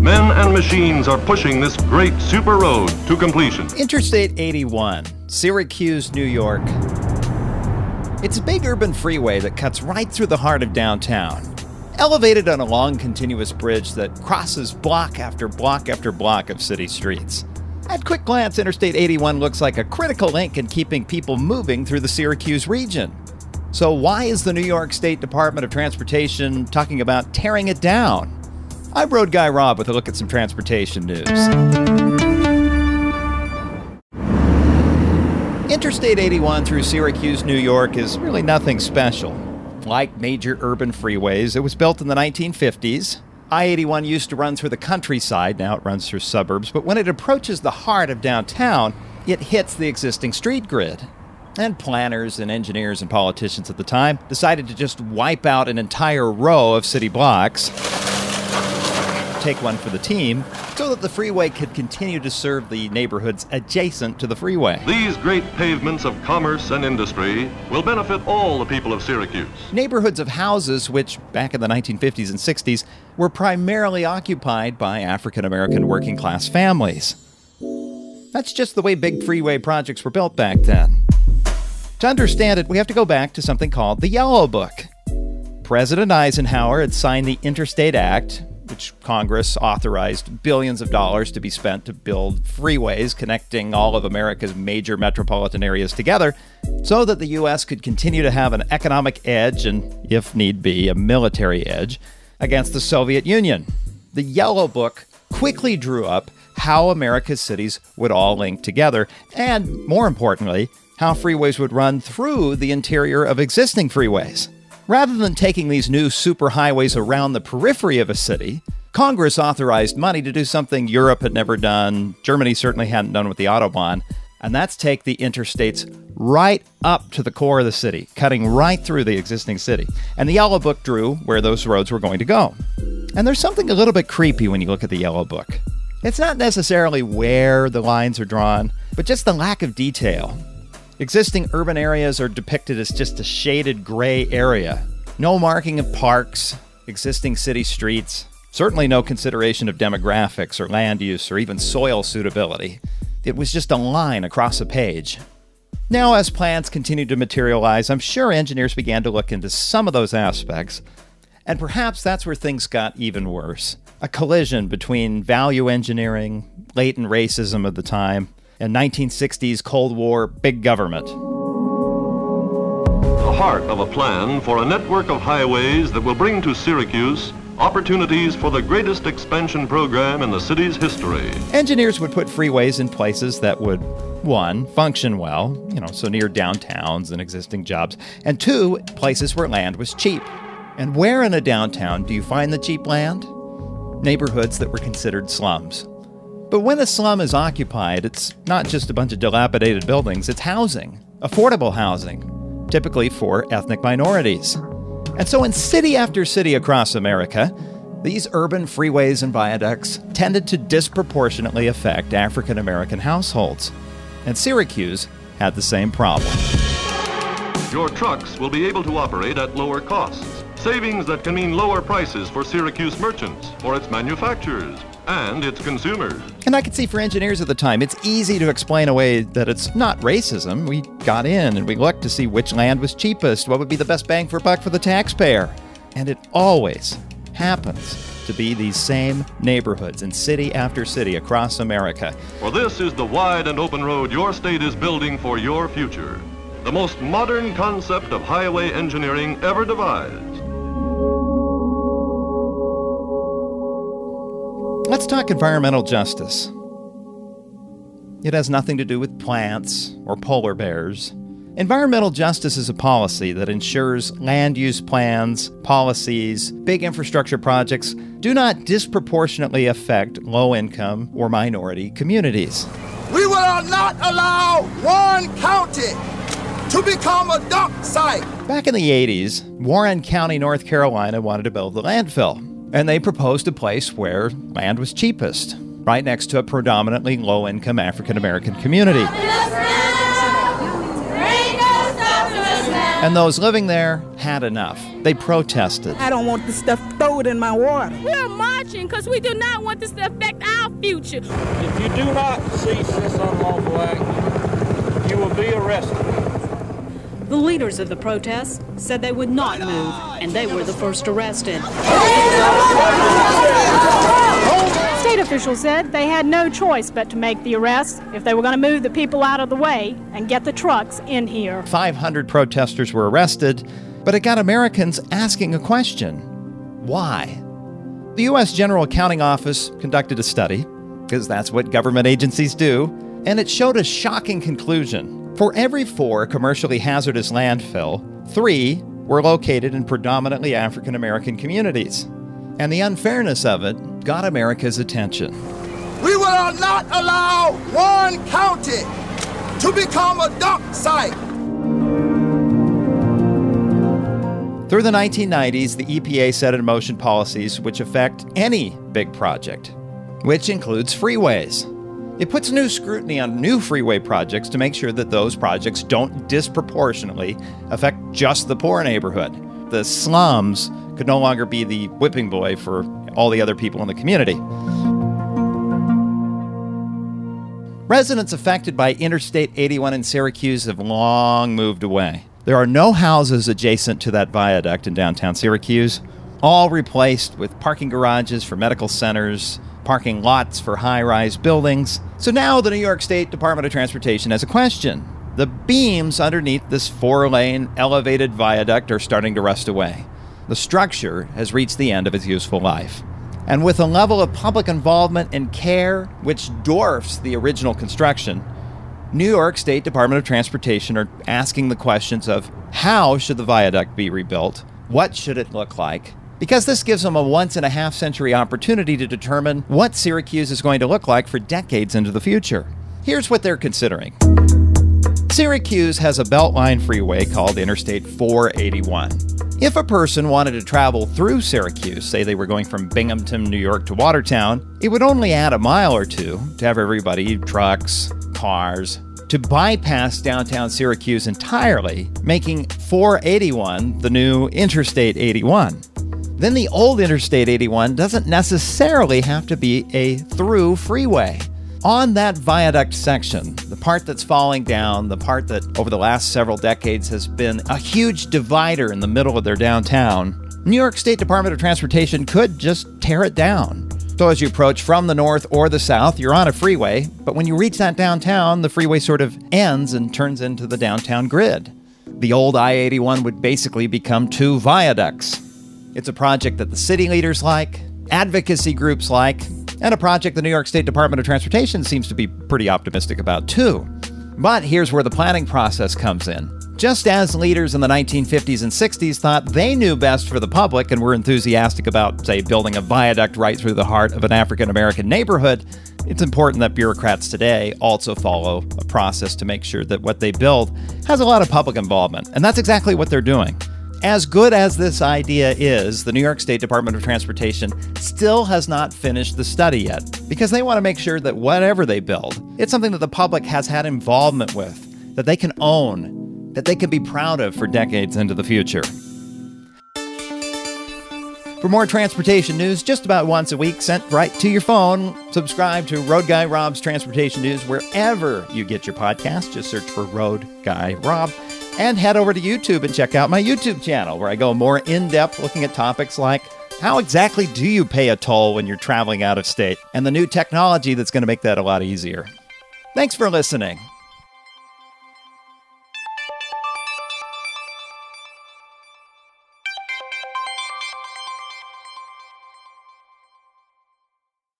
Men and machines are pushing this great super road to completion. Interstate 81, Syracuse, New York. It's a big urban freeway that cuts right through the heart of downtown. Elevated on a long continuous bridge that crosses block after block after block of city streets. At quick glance, Interstate 81 looks like a critical link in keeping people moving through the Syracuse region. So, why is the New York State Department of Transportation talking about tearing it down? I'm Road Guy Rob with a look at some transportation news. Interstate 81 through Syracuse, New York is really nothing special. Like major urban freeways, it was built in the 1950s. I 81 used to run through the countryside, now it runs through suburbs, but when it approaches the heart of downtown, it hits the existing street grid. And planners and engineers and politicians at the time decided to just wipe out an entire row of city blocks take one for the team so that the freeway could continue to serve the neighborhoods adjacent to the freeway. These great pavements of commerce and industry will benefit all the people of Syracuse. Neighborhoods of houses, which back in the 1950s and 60s were primarily occupied by African American working class families. That's just the way big freeway projects were built back then. To understand it, we have to go back to something called the Yellow Book. President Eisenhower had signed the Interstate Act, which Congress authorized billions of dollars to be spent to build freeways connecting all of America's major metropolitan areas together so that the U.S. could continue to have an economic edge and, if need be, a military edge against the Soviet Union. The Yellow Book quickly drew up how America's cities would all link together, and more importantly, how freeways would run through the interior of existing freeways. Rather than taking these new superhighways around the periphery of a city, Congress authorized money to do something Europe had never done, Germany certainly hadn't done with the Autobahn, and that's take the interstates right up to the core of the city, cutting right through the existing city. And the Yellow Book drew where those roads were going to go. And there's something a little bit creepy when you look at the Yellow Book. It's not necessarily where the lines are drawn, but just the lack of detail. Existing urban areas are depicted as just a shaded gray area. No marking of parks, existing city streets, certainly no consideration of demographics or land use or even soil suitability. It was just a line across a page. Now, as plans continued to materialize, I'm sure engineers began to look into some of those aspects, and perhaps that's where things got even worse. A collision between value engineering, latent racism of the time, and 1960s Cold War big government. The heart of a plan for a network of highways that will bring to Syracuse opportunities for the greatest expansion program in the city's history. Engineers would put freeways in places that would, one, function well, you know, so near downtowns and existing jobs, and two, places where land was cheap. And where in a downtown do you find the cheap land? Neighborhoods that were considered slums. But when a slum is occupied, it's not just a bunch of dilapidated buildings, it's housing, affordable housing, typically for ethnic minorities. And so, in city after city across America, these urban freeways and viaducts tended to disproportionately affect African American households. And Syracuse had the same problem. Your trucks will be able to operate at lower costs. Savings that can mean lower prices for Syracuse merchants, for its manufacturers, and its consumers. And I could see for engineers at the time, it's easy to explain away that it's not racism. We got in and we looked to see which land was cheapest, what would be the best bang for buck for the taxpayer. And it always happens to be these same neighborhoods in city after city across America. For this is the wide and open road your state is building for your future. The most modern concept of highway engineering ever devised. Talk environmental justice. It has nothing to do with plants or polar bears. Environmental justice is a policy that ensures land use plans, policies, big infrastructure projects do not disproportionately affect low income or minority communities. We will not allow Warren County to become a dump site. Back in the 80s, Warren County, North Carolina wanted to build the landfill. And they proposed a place where land was cheapest, right next to a predominantly low income African American community. And those living there had enough. They protested. I don't want the stuff thrown in my water. We're marching because we do not want this to affect our future. If you do not cease this unlawful act, you will be arrested. The leaders of the protests said they would not move, and they were the first arrested. State officials said they had no choice but to make the arrests if they were going to move the people out of the way and get the trucks in here. 500 protesters were arrested, but it got Americans asking a question why? The U.S. General Accounting Office conducted a study, because that's what government agencies do, and it showed a shocking conclusion. For every four commercially hazardous landfill, three were located in predominantly African American communities. And the unfairness of it got America's attention. We will not allow one county to become a dump site. Through the 1990s, the EPA set in motion policies which affect any big project, which includes freeways. It puts new scrutiny on new freeway projects to make sure that those projects don't disproportionately affect just the poor neighborhood. The slums could no longer be the whipping boy for all the other people in the community. Residents affected by Interstate 81 in Syracuse have long moved away. There are no houses adjacent to that viaduct in downtown Syracuse, all replaced with parking garages for medical centers, parking lots for high rise buildings. So now the New York State Department of Transportation has a question. The beams underneath this four lane elevated viaduct are starting to rust away. The structure has reached the end of its useful life. And with a level of public involvement and care which dwarfs the original construction, New York State Department of Transportation are asking the questions of how should the viaduct be rebuilt? What should it look like? Because this gives them a once in a half century opportunity to determine what Syracuse is going to look like for decades into the future. Here's what they're considering. Syracuse has a Beltline freeway called Interstate 481. If a person wanted to travel through Syracuse, say they were going from Binghamton, New York to Watertown, it would only add a mile or two to have everybody, trucks, cars, to bypass downtown Syracuse entirely, making 481 the new Interstate 81. Then the old Interstate 81 doesn't necessarily have to be a through freeway. On that viaduct section, the part that's falling down, the part that over the last several decades has been a huge divider in the middle of their downtown, New York State Department of Transportation could just tear it down. So as you approach from the north or the south, you're on a freeway, but when you reach that downtown, the freeway sort of ends and turns into the downtown grid. The old I 81 would basically become two viaducts. It's a project that the city leaders like, advocacy groups like, and a project the New York State Department of Transportation seems to be pretty optimistic about too. But here's where the planning process comes in. Just as leaders in the 1950s and 60s thought they knew best for the public and were enthusiastic about, say, building a viaduct right through the heart of an African American neighborhood, it's important that bureaucrats today also follow a process to make sure that what they build has a lot of public involvement. And that's exactly what they're doing. As good as this idea is, the New York State Department of Transportation still has not finished the study yet because they want to make sure that whatever they build, it's something that the public has had involvement with, that they can own, that they can be proud of for decades into the future. For more transportation news just about once a week sent right to your phone, subscribe to Road Guy Rob's Transportation News wherever you get your podcast. Just search for Road Guy Rob and head over to YouTube and check out my YouTube channel where I go more in depth looking at topics like how exactly do you pay a toll when you're traveling out of state and the new technology that's going to make that a lot easier. Thanks for listening.